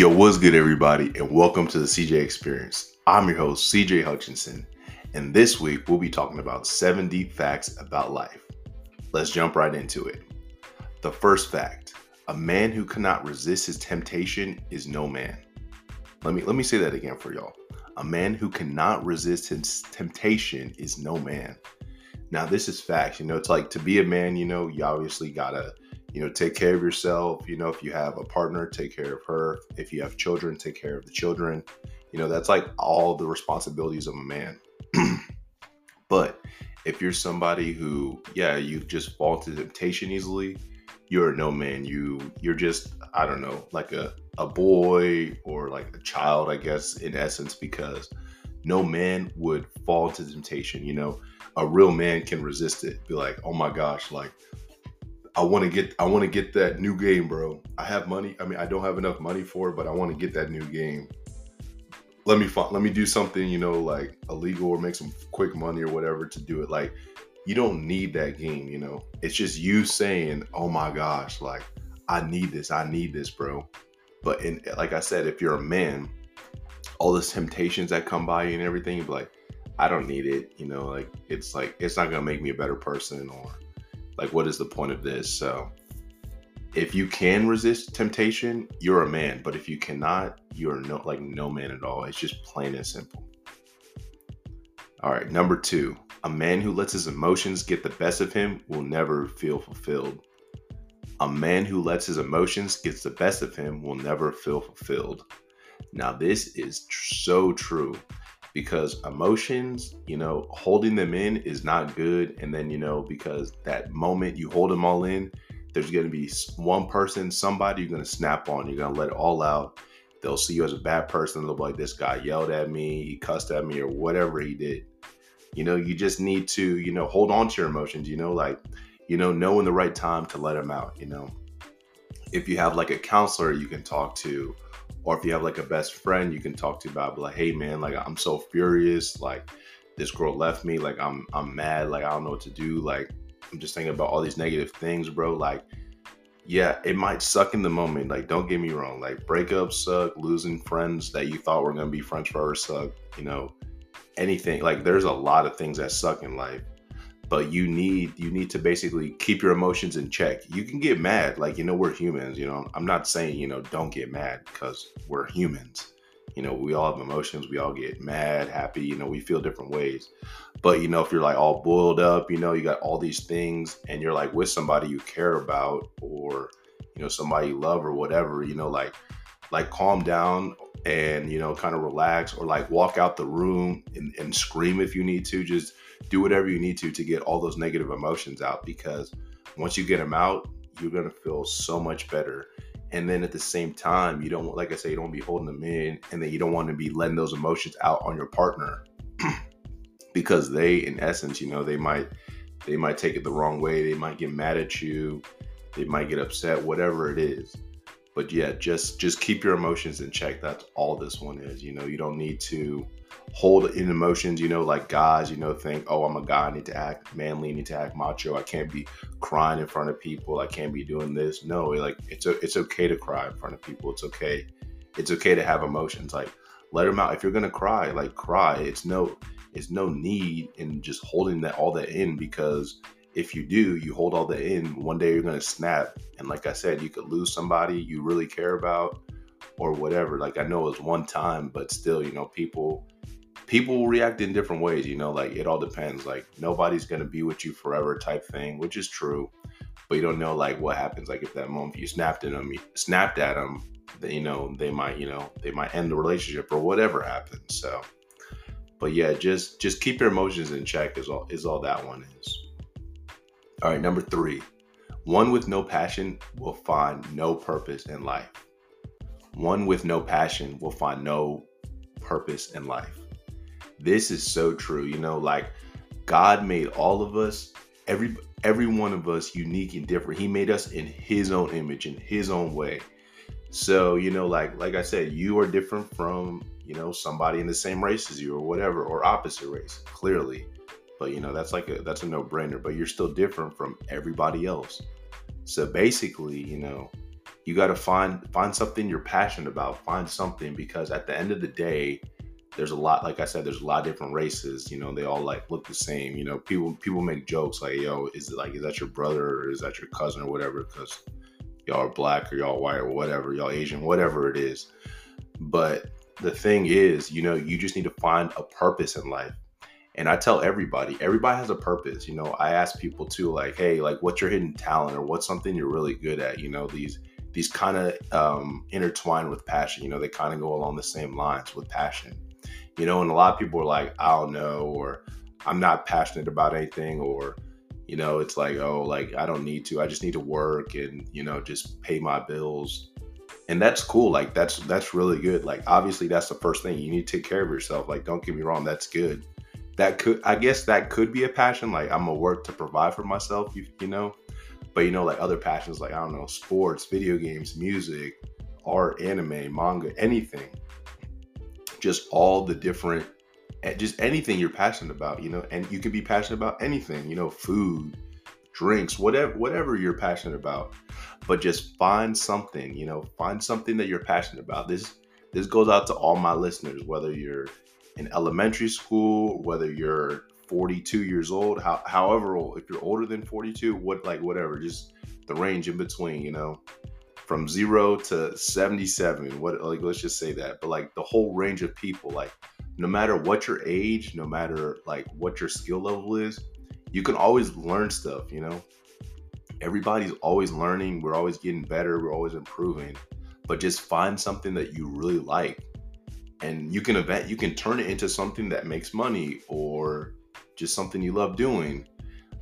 Yo, what's good, everybody, and welcome to the CJ Experience. I'm your host, CJ Hutchinson, and this week we'll be talking about seven deep facts about life. Let's jump right into it. The first fact a man who cannot resist his temptation is no man. Let me let me say that again for y'all. A man who cannot resist his temptation is no man. Now, this is facts. You know, it's like to be a man, you know, you obviously gotta you know take care of yourself you know if you have a partner take care of her. If you have children take care of the children. You know that's like all the responsibilities of a man. But if you're somebody who yeah you just fall to temptation easily you're no man. You you're just i don't know like a, a boy or like a child i guess in essence because no man would fall to temptation. You know a real man can resist it. Be like oh my gosh like I want to get I want to get that new game, bro. I have money. I mean, I don't have enough money for it, but I want to get that new game. Let me find, let me do something, you know, like illegal or make some quick money or whatever to do it. Like you don't need that game, you know. It's just you saying, "Oh my gosh, like I need this. I need this, bro." But in like I said, if you're a man, all the temptations that come by you and everything, like, "I don't need it." You know, like it's like it's not gonna make me a better person or like, what is the point of this? So, if you can resist temptation, you're a man. But if you cannot, you're no like no man at all. It's just plain and simple. All right, number two, a man who lets his emotions get the best of him will never feel fulfilled. A man who lets his emotions get the best of him will never feel fulfilled. Now, this is tr- so true because emotions, you know, holding them in is not good. And then, you know, because that moment you hold them all in, there's going to be one person, somebody you're going to snap on. You're going to let it all out. They'll see you as a bad person. They'll be like, this guy yelled at me, he cussed at me, or whatever he did. You know, you just need to, you know, hold on to your emotions, you know, like, you know, knowing the right time to let them out, you know. If you have like a counselor you can talk to, or if you have like a best friend you can talk to about like hey man like i'm so furious like this girl left me like i'm i'm mad like i don't know what to do like i'm just thinking about all these negative things bro. Like yeah it might suck in the moment like don't get me wrong like breakups suck losing friends that you thought were going to be friends forever suck you know anything like there's a lot of things that suck in life but you need you need to basically keep your emotions in check. You can get mad like you know we're humans you know i'm not saying you know don't get mad because we're humans. You know we all have emotions we all get mad happy you know we feel different ways. But you know if you're like all boiled up you know you got all these things and you're like with somebody you care about or you know somebody you love or whatever you know like like calm down and you know kind of relax or like walk out the room and, and scream if you need to. Just do whatever you need to to get all those negative emotions out because once you get them out you're going to feel so much better. And then at the same time you don't like i say you don't be holding them in and then you don't want to be letting those emotions out on your partner because they in essence you know they might they might take it the wrong way. They might get mad at you. They might get upset. Whatever it is but yeah just just keep your emotions in check. That's all this one is you know you don't need to hold in emotions you know like guys you know think oh i'm a guy i need to act manly I need to act macho i can't be crying in front of people i can't be doing this. No like it's it's okay to cry in front of people it's okay it's okay to have emotions like let them out. If you're gonna cry like cry. It's no it's no need in just holding that all that in because if you do, you hold all that in, one day you're going to snap. And like I said, you could lose somebody you really care about or whatever. Like I know it was one time, but still, you know, people people react in different ways, you know, like it all depends. Like nobody's going to be with you forever type thing, which is true. But you don't know like what happens like if that moment you snapped at them, you snapped at them, then you know, they might, you know, they might end the relationship or whatever happens. So but yeah, just just keep your emotions in check is all is all that one is. All right, number three. One with no passion will find no purpose in life. One with no passion will find no purpose in life. This is so true. You know, like God made all of us, every every one of us unique and different. He made us in his own image, in his own way. So, you know, like like I said, you are different from, you know, somebody in the same race as you or whatever, or opposite race, clearly but you know that's like a that's a no-brainer but you're still different from everybody else. So basically you know you got to find find something you're passionate about find something because at the end of the day there's a lot like i said there's a lot of different races you know they all like look the same you know people people make jokes like yo is it like is that your brother or is that your cousin or whatever because y'all are black or y'all white or whatever y'all asian whatever it is. But the thing is you know you just need to find a purpose in life and i tell everybody everybody has a purpose you know i ask people too like hey like what's your hidden talent or what's something you're really good at you know these these kind of um, intertwine with passion. You know, they kind of go along the same lines with passion. You know, and a lot of people are like, I don't know, or I'm not passionate about anything, or you know, it's like, oh, like I don't need to. I just need to work and you know, just pay my bills. And that's cool. Like that's that's really good. Like obviously that's the first thing. You need to take care of yourself. Like don't get me wrong, that's good. That could I guess that could be a passion. Like I'm gonna work to provide for myself, you, you know. But you know, like other passions, like I don't know, sports, video games, music, art, anime, manga, anything. Just all the different, eh, just anything you're passionate about, you know, and you can be passionate about anything, you know, food, drinks, whatever, whatever you're passionate about. But just find something, you know, find something that you're passionate about. This this goes out to all my listeners, whether you're in elementary school, whether you're 42 years old, how, however old, if you're older than 42, what like whatever, just the range in between, you know, from zero to 77. What like let's just say that, but like the whole range of people, like no matter what your age, no matter like what your skill level is, you can always learn stuff, you know. Everybody's always learning, we're always getting better, we're always improving. But just find something that you really like and you can event you can turn it into something that makes money or just something you love doing.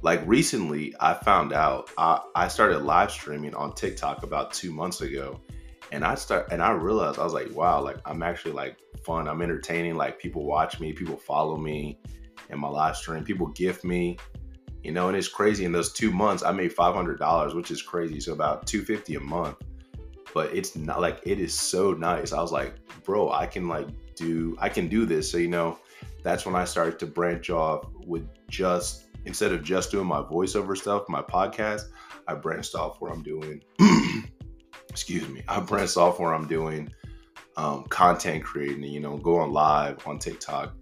Like recently, I found out I, I started live streaming on TikTok about two months ago, and I start and I realized I was like, wow, like I'm actually like fun. I'm entertaining. Like people watch me, people follow me in my live stream, people gift me, you know, and it's crazy. In those two months, I made five hundred dollars, which is crazy. So about two fifty a month. But it's not like it is so nice. I was like, bro, I can like do I can do this. So you know, that's when I started to branch off with just instead of just doing my voiceover stuff, my podcast, I branched off where I'm doing excuse me, I branched off where I'm doing um, content creating, you know, going live on TikTok.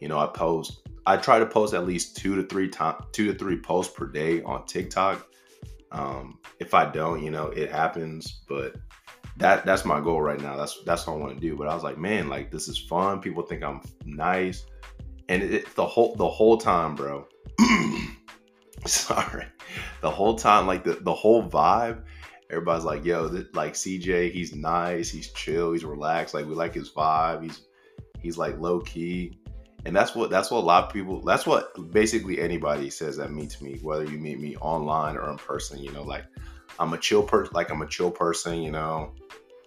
You know, I post I try to post at least two to three time two to three posts per day on TikTok. Um, if I don't, you know, it happens, but that that's my goal right now. That's that's what I want to do. But I was like, man, like this is fun. People think I'm nice, and it, the whole the whole time, bro. sorry, the whole time, like the the whole vibe. Everybody's like, yo, this, like CJ, he's nice, he's chill, he's relaxed. Like we like his vibe. He's he's like low key. And that's what that's what a lot of people that's what basically anybody says that meets me, whether you meet me online or in person, you know, like I'm a chill person like I'm a chill person, you know.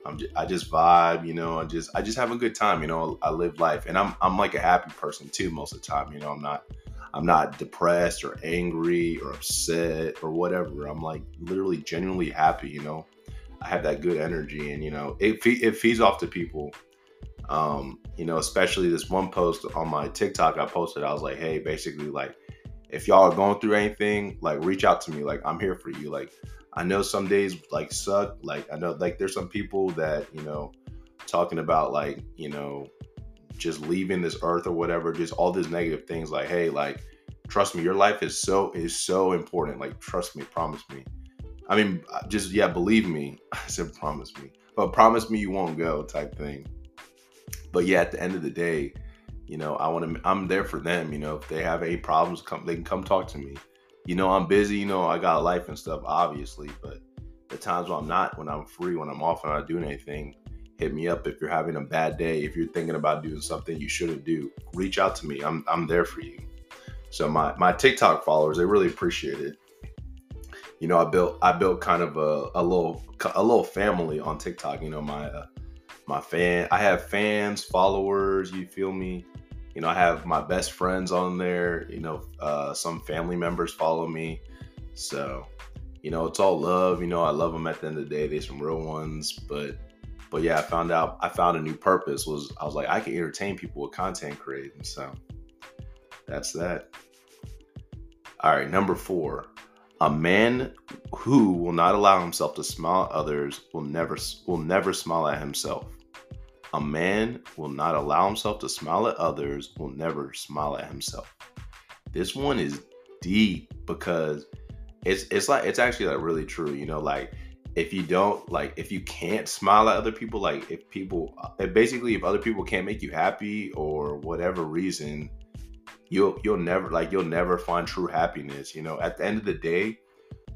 I'm just, I just vibe, you know. I just I just have a good time, you know. I live life, and I'm I'm like a happy person too most of the time, you know. I'm not I'm not depressed or angry or upset or whatever. I'm like literally genuinely happy, you know. I have that good energy, and you know, it it feeds off to people. Um, you know, especially this one post on my TikTok I posted. I was like, hey, basically, like, if y'all are going through anything, like, reach out to me. Like, I'm here for you. Like, I know some days like suck. Like I know like there's some people that, you know, talking about like, you know, just leaving this earth or whatever, just all these negative things like, hey, like trust me, your life is so is so important. Like trust me, promise me. I mean, just yeah, believe me. I said promise me. But promise me you won't go type thing. But yeah, at the end of the day, you know, I want to I'm there for them, you know, if they have any problems, come they can come talk to me you know, I'm busy, you know, I got life and stuff, obviously, but the times when I'm not, when I'm free, when I'm off and I'm not doing anything, hit me up if you're having a bad day, if you're thinking about doing something you shouldn't do, reach out to me. I'm I'm there for you. So my my TikTok followers, they really appreciate it. You know, I built I built kind of a, a little a little family on TikTok. You know, my uh, my fan, I have fans, followers. You feel me? you know, I have my best friends on there. You know, uh, some family members follow me. So, you know, it's all love. You know, I love them at the end of the day. They're some real ones. But, but yeah, I found out I found a new purpose. Was I was like I can entertain people with content creating. So, that's that. All right, number four. A man who will not allow himself to smile at others will never will never smile at himself. A man will not allow himself to smile at others will never smile at himself. This one is deep because it's it's like it's actually like really true, you know, like if you don't like if you can't smile at other people like if people if basically if other people can't make you happy or whatever reason you'll you'll never like you'll never find true happiness you know at the end of the day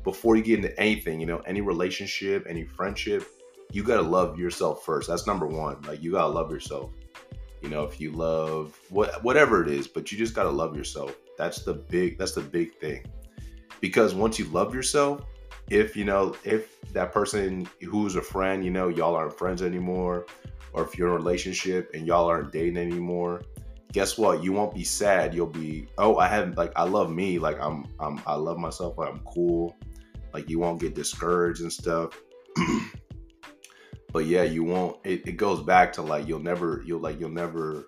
before you get into anything you know any relationship any friendship you got to love yourself first. That's number one. Like you got to love yourself. You know if you love what whatever it is but you just got to love yourself. That's the big that's the big thing. Because once you love yourself if you know if that person who's a friend you know y'all aren't friends anymore or if you're in a relationship and y'all aren't dating anymore guess what? You won't be sad. You'll be oh i haven't like i love me. Like i'm i'm i love myself. I'm cool. Like you won't get discouraged and stuff but yeah you won't it, it goes back to like you'll never you'll like you'll never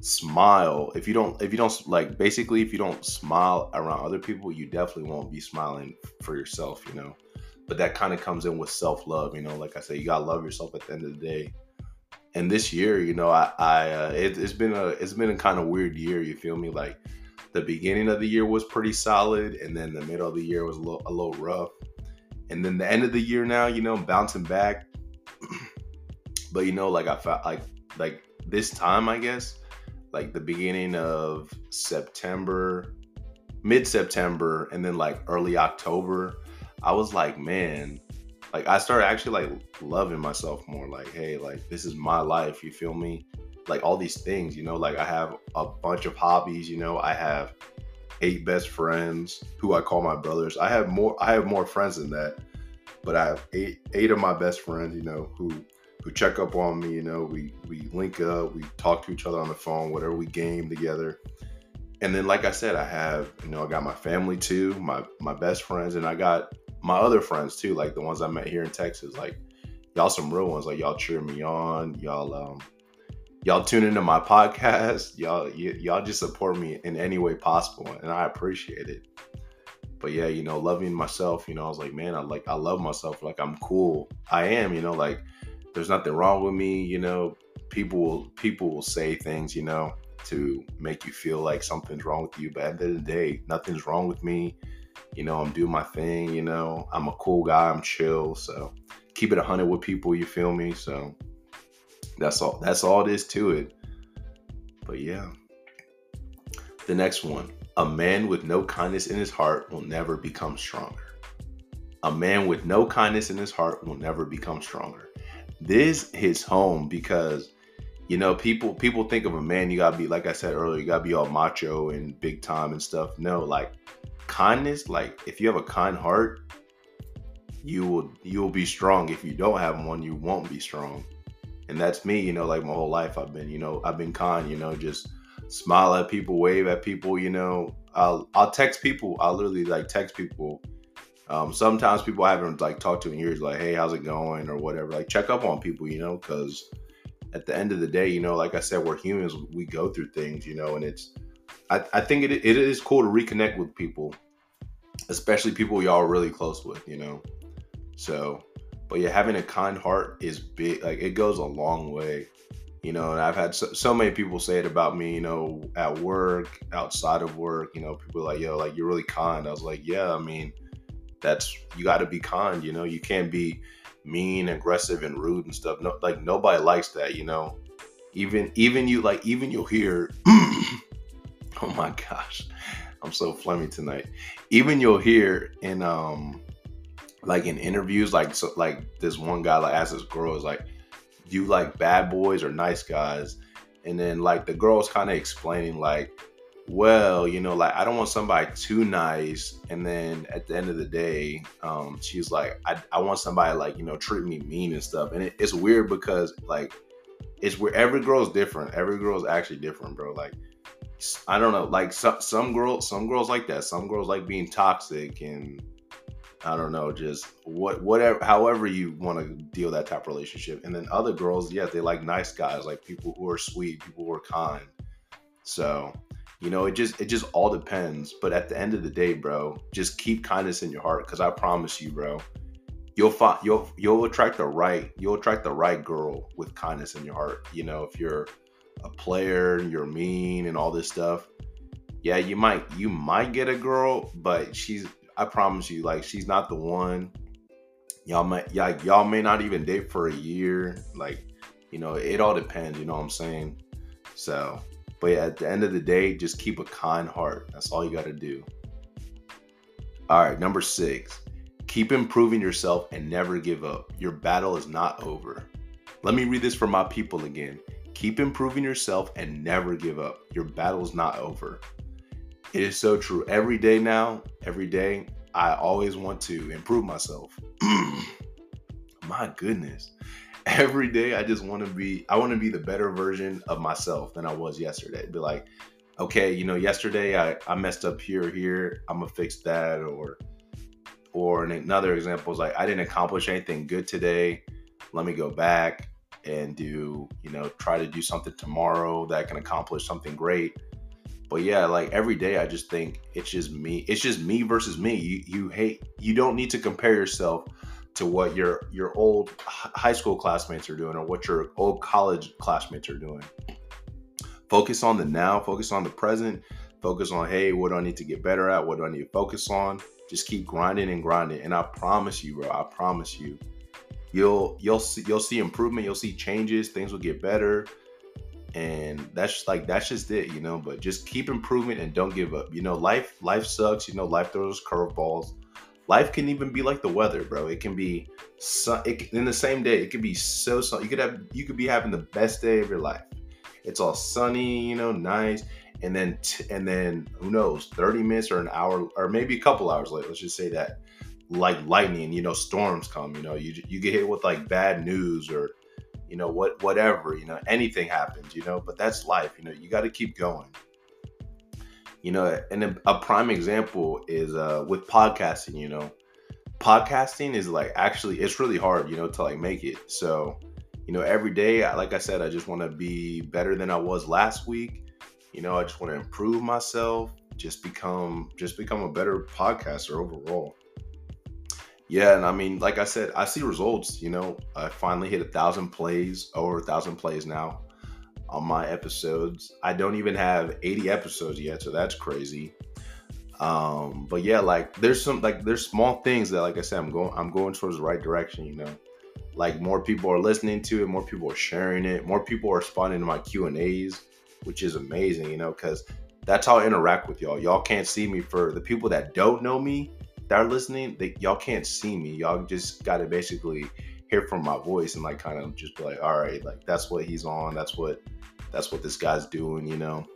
smile. If you don't if you don't like basically if you don't smile around other people you definitely won't be smiling for yourself you know? But that kind of comes in with self-love you know? Like i said you gotta love yourself at the end of the day. And this year you know i i uh, it, has been a it's been a kind of weird year you feel me? Like the beginning of the year was pretty solid and then the middle of the year was a little, a little rough. And then the end of the year now you know bouncing back but you know like i felt like like this time i guess like the beginning of September, mid September, and then like early October, I was like, man, like I started actually like loving myself more. Like, hey, like this is my life. You feel me? Like all these things, you know, like I have a bunch of hobbies, you know, I have eight best friends who I call my brothers. I have more I have more friends than that. But I have eight eight of my best friends, you know, who who check up on me. You know, we we link up, we talk to each other on the phone, whatever we game together. And then, like I said, I have you know I got my family too, my my best friends, and I got my other friends too, like the ones I met here in Texas. Like y'all, some real ones. Like y'all cheer me on. Y'all um y'all tune into my podcast. Y'all y- y'all just support me in any way possible, and I appreciate it. But yeah, you know, loving myself, you know, I was like, man, I like I love myself. Like I'm cool. I am, you know, like there's nothing wrong with me you know? People will people will say things you know to make you feel like something's wrong with you but at the end of the day nothing's wrong with me. You know i'm doing my thing you know? I'm a cool guy i'm chill so keep it 100 with people you feel me? So that's all that's all it is to it. But yeah. The next one a man with no kindness in his heart will never become stronger. A man with no kindness in his heart will never become stronger this hits home because you know people people think of a man you gotta be like i said earlier you gotta be all macho and big time and stuff. No like kindness like if you have a kind heart you will you will be strong. If you don't have one you won't be strong. And that's me you know like my whole life i've been you know i've been kind you know just smile at people wave at people you know. I'll i'll text people i'll literally like text people um, sometimes people I haven't like talked to in years, like, hey, how's it going, or whatever. Like, check up on people, you know, because at the end of the day, you know, like I said, we're humans. We go through things, you know, and it's. I, I think it, it is cool to reconnect with people, especially people y'all really close with, you know. So, but yeah, having a kind heart is big. Like, it goes a long way you know and i've had so, so, many people say it about me you know at work outside of work you know people like yo like you're really kind i was like yeah i mean that's you got to be kind. You know, you can't be mean, aggressive, and rude and stuff. No, like nobody likes that. You know, even even you like even you'll hear. oh my gosh, I'm so phlegmy tonight. Even you'll hear in um like in interviews, like so like this one guy like asked this girl is like, "Do you like bad boys or nice guys?" And then like the girl's kind of explaining like well, you know, like I don't want somebody too nice. And then at the end of the day, um, she's like, I, I want somebody like, you know, treat me mean and stuff. And it, it's weird because like, it's where every girl's different. Every girl's actually different, bro. Like, I don't know, like some, some girls, some girls like that. Some girls like being toxic and I don't know, just what, whatever, however you want to deal that type of relationship. And then other girls, yeah, they like nice guys, like people who are sweet, people who are kind. So, You know, it just it just all depends. But at the end of the day, bro, just keep kindness in your heart because I promise you, bro, you'll find you'll you'll attract the right you'll attract the right girl with kindness in your heart. You know, if you're a player, and you're mean and all this stuff. Yeah, you might you might get a girl, but she's I promise you, like she's not the one. Y'all might y'all, y'all may not even date for a year. Like, you know, it all depends, you know what I'm saying? So but at the end of the day, just keep a kind heart. That's all you gotta do. All right, number six. Keep improving yourself and never give up. Your battle is not over. Let me read this for my people again. Keep improving yourself and never give up. Your battle is not over. It is so true. Every day now, every day, I always want to improve myself. My goodness. Every day I just want to be I want to be the better version of myself than I was yesterday. Be like, okay, you know, yesterday I, I messed up here here. I'm gonna fix that or or another example is like I didn't accomplish anything good today. Let me go back and do, you know, try to do something tomorrow that can accomplish something great but yeah, like every day, I just think it's just me. It's just me versus me. You you hate. You don't need to compare yourself to what your your old high school classmates are doing or what your old college classmates are doing. Focus on the now. Focus on the present. Focus on hey, what do I need to get better at? What do I need to focus on? Just keep grinding and grinding. And I promise you, bro. I promise you, you'll you'll see you'll see improvement. You'll see changes. Things will get better and that's just like that's just it you know but just keep improving and don't give up you know life life sucks you know life throws curveballs life can even be like the weather bro. It can be su- it, in the same day it could be so so you could have you could be having the best day of your life. It's all sunny you know nice and then t- and then who knows 30 minutes or an hour or maybe a couple hours later let's just say that like lightning you know storms come you know you you get hit with like bad news or you know what whatever you know anything happens you know but that's life you know you got to keep going you know and a, prime example is uh with podcasting you know. Podcasting is like actually it's really hard you know to like make it. So you know every day like i said i just want to be better than i was last week. You know i just want to improve myself just become just become a better podcaster overall. Yeah, and I mean, like I said, I see results. You know, I finally hit a thousand plays, over a thousand plays now on my episodes. I don't even have 80 episodes yet, so that's crazy. Um, but yeah, like there's some like there's small things that, like I said, I'm going I'm going towards the right direction. You know, like more people are listening to it, more people are sharing it, more people are responding to my Q and A's, which is amazing. You know, because that's how I interact with y'all. Y'all can't see me for the people that don't know me that are listening, they, y'all can't see me. Y'all just got to basically hear from my voice and like kind of just be like, all right, like that's what he's on. That's what that's what this guy's doing, you know.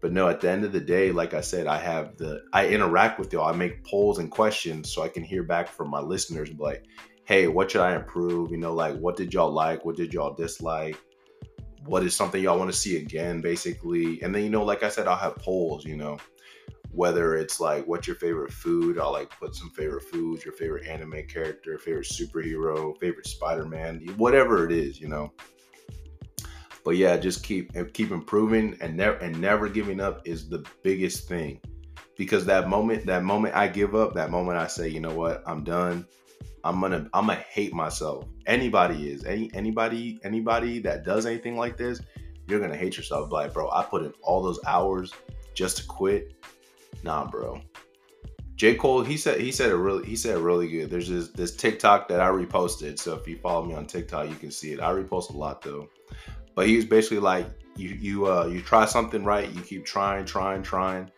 But no, at the end of the day, like I said, I have the I interact with y'all. I make polls and questions so I can hear back from my listeners. Like, hey, what should I improve? You know, like what did y'all like? What did y'all dislike? What is something y'all want to see again, basically? And then you know, like I said, I'll have polls. You know, whether it's like what's your favorite food i'll like put some favorite foods your favorite anime character favorite superhero favorite spider-man whatever it is you know but yeah just keep keep improving and never and never giving up is the biggest thing because that moment that moment i give up that moment i say you know what i'm done i'm gonna i'm gonna hate myself anybody is any anybody anybody that does anything like this you're gonna hate yourself like bro i put in all those hours just to quit Nah, bro. J. Cole, he said he said it really he said it really good. There's this this TikTok that I reposted. So if you follow me on TikTok, you can see it. I repost a lot though. But he was basically like you you uh you try something right, you keep trying, trying, trying,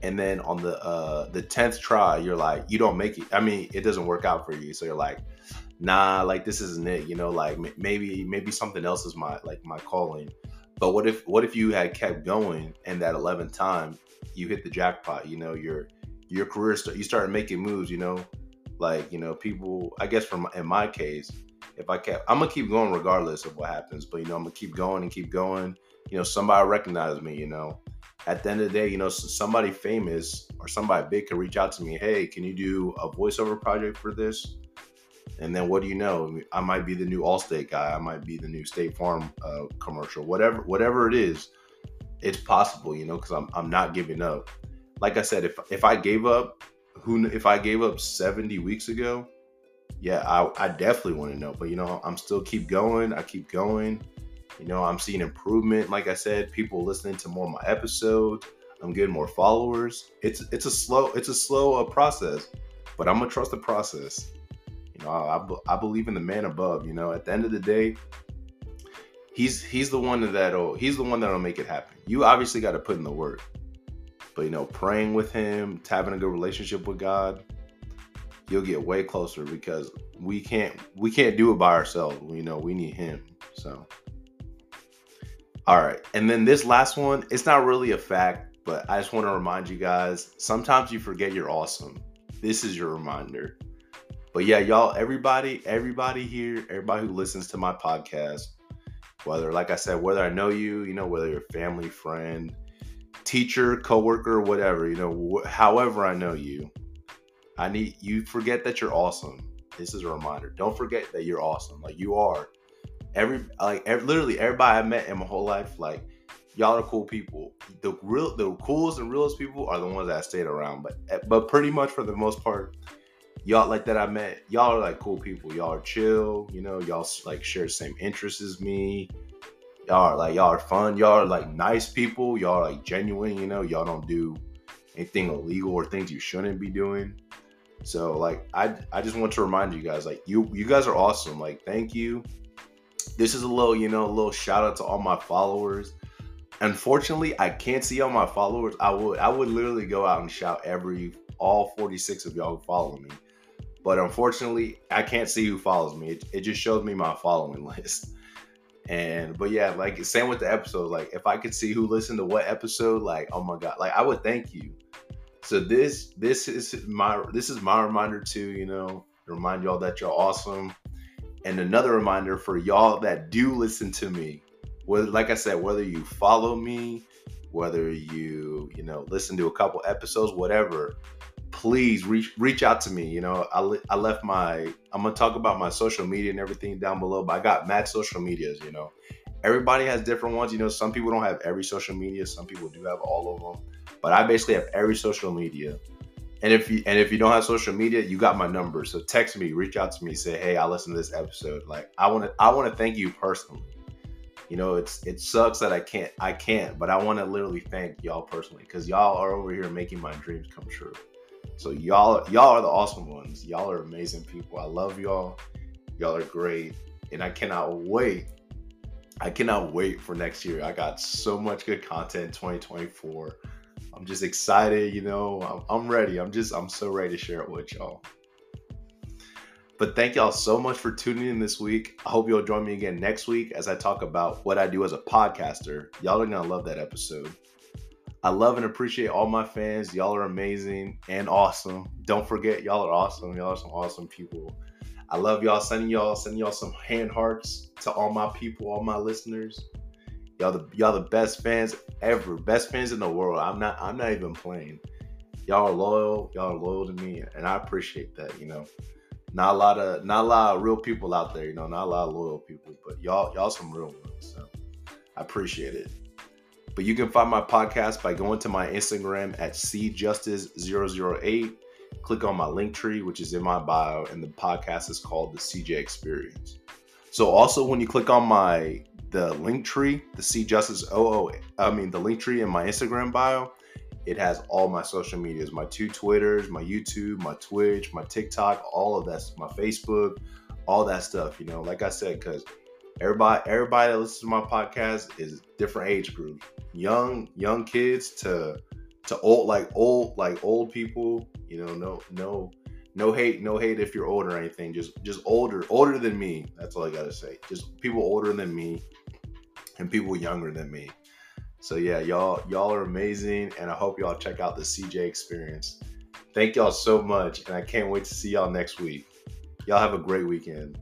and then on the uh the tenth try, you're like you don't make it. I mean, it doesn't work out for you. So you're like, nah, like this isn't it. You know, like maybe maybe something else is my like my calling. But what if what if you had kept going and that eleventh time you hit the jackpot. You know, your your career start, you start making moves. You know, like you know, people. I guess from in my case, if I kept, I'm gonna keep going regardless of what happens. But you know, I'm gonna keep going and keep going. You know, somebody recognize me. You know, at the end of the day, you know, somebody famous or somebody big can reach out to me. Hey, can you do a voiceover project for this? And then what do you know? I might be the new Allstate guy. I might be the new State Farm uh, commercial. Whatever, whatever it is, it's possible, you know, because I'm I'm not giving up. Like I said, if if I gave up, who if I gave up 70 weeks ago, yeah, I, I definitely want to know. But you know, I'm still keep going. I keep going. You know, I'm seeing improvement. Like I said, people listening to more of my episodes. I'm getting more followers. It's it's a slow it's a slow uh, process, but I'm gonna trust the process. You know, I, I believe in the man above. You know, at the end of the day, he's he's the one that'll he's the one that'll make it happen. You obviously got to put in the work, but you know, praying with him, having a good relationship with God, you'll get way closer because we can't we can't do it by ourselves. You know, we need him. So. All right. And then this last one, it's not really a fact, but I just want to remind you guys sometimes you forget you're awesome. This is your reminder. But yeah, y'all, everybody, everybody here, everybody who listens to my podcast, whether, like I said, whether I know you, you know, whether you're family, friend, teacher, coworker, whatever, you know, wh- however I know you, I need you forget that you're awesome. This is a reminder. Don't forget that you're awesome. Like you are every like every, literally everybody I met in my whole life, like y'all are cool people. The real, the coolest and realest people are the ones that I stayed around. But eh, but pretty much for the most part, y'all like that I met, y'all are like cool people. Y'all are chill. You know, y'all like share the same interests as me. Y'all are like y'all are fun. Y'all are like nice people. Y'all are like genuine. You know, y'all don't do anything illegal or things you shouldn't be doing. So like I I just want to remind you guys like you you guys are awesome. Like thank you this is a little, you know, a little shout out to all my followers. Unfortunately, I can't see all my followers. I would I would literally go out and shout every all 46 of y'all who follow me. But unfortunately, I can't see who follows me. It, it just shows me my following list. And but yeah, like same with the episode. Like if I could see who listened to what episode, like oh my god, like I would thank you. So this this is my this is my reminder to You know, remind y'all that you're awesome. And another reminder for y'all that do listen to me, whether, like I said, whether you follow me, whether you, you know, listen to a couple episodes, whatever, please reach reach out to me. You know, I, I left my, I'm gonna talk about my social media and everything down below, but I got mad social medias. You know, everybody has different ones. You know, some people don't have every social media, some people do have all of them, but I basically have every social media. And if you and if you don't have social media, you got my number. So text me, reach out to me, say, "Hey, I listened to this episode. Like, I want to I want to thank you personally. You know, it's it sucks that I can't I can't, but I want to literally thank y'all personally because y'all are over here making my dreams come true. So y'all y'all are the awesome ones. Y'all are amazing people. I love y'all. Y'all are great, and I cannot wait. I cannot wait for next year. I got so much good content 2024. I'm just excited, you know. I'm, I'm ready. I'm just, I'm so ready to share it with y'all. But thank y'all so much for tuning in this week. I hope you'll join me again next week as I talk about what I do as a podcaster. Y'all are gonna love that episode. I love and appreciate all my fans. Y'all are amazing and awesome. Don't forget, y'all are awesome. Y'all are some awesome people. I love y'all. Sending y'all, sending y'all some hand hearts to all my people, all my listeners. Y'all the y'all the best fans ever, best fans in the world. I'm not I'm not even playing. Y'all are loyal. Y'all are loyal to me, and I appreciate that. You know, not a lot of not a lot of real people out there. You know, not a lot of loyal people, but y'all y'all some real ones. So I appreciate it. But you can find my podcast by going to my Instagram at cjustice008. Click on my link tree, which is in my bio, and the podcast is called the CJ Experience. So also when you click on my the link tree, the C Justice OO, I mean the link tree in my Instagram bio, it has all my social medias, my two Twitters, my YouTube, my Twitch, my TikTok, all of that, my Facebook, all that stuff. You know, like I said, because everybody, everybody that listens to my podcast is different age group, young, young kids to to old, like old, like old people. You know, no, no no hate, no hate if you're older or anything. Just just older, older than me. That's all I gotta say. Just people older than me and people younger than me. So yeah, y'all y'all are amazing, and I hope y'all check out the CJ experience. Thank y'all so much, and I can't wait to see y'all next week. Y'all have a great weekend.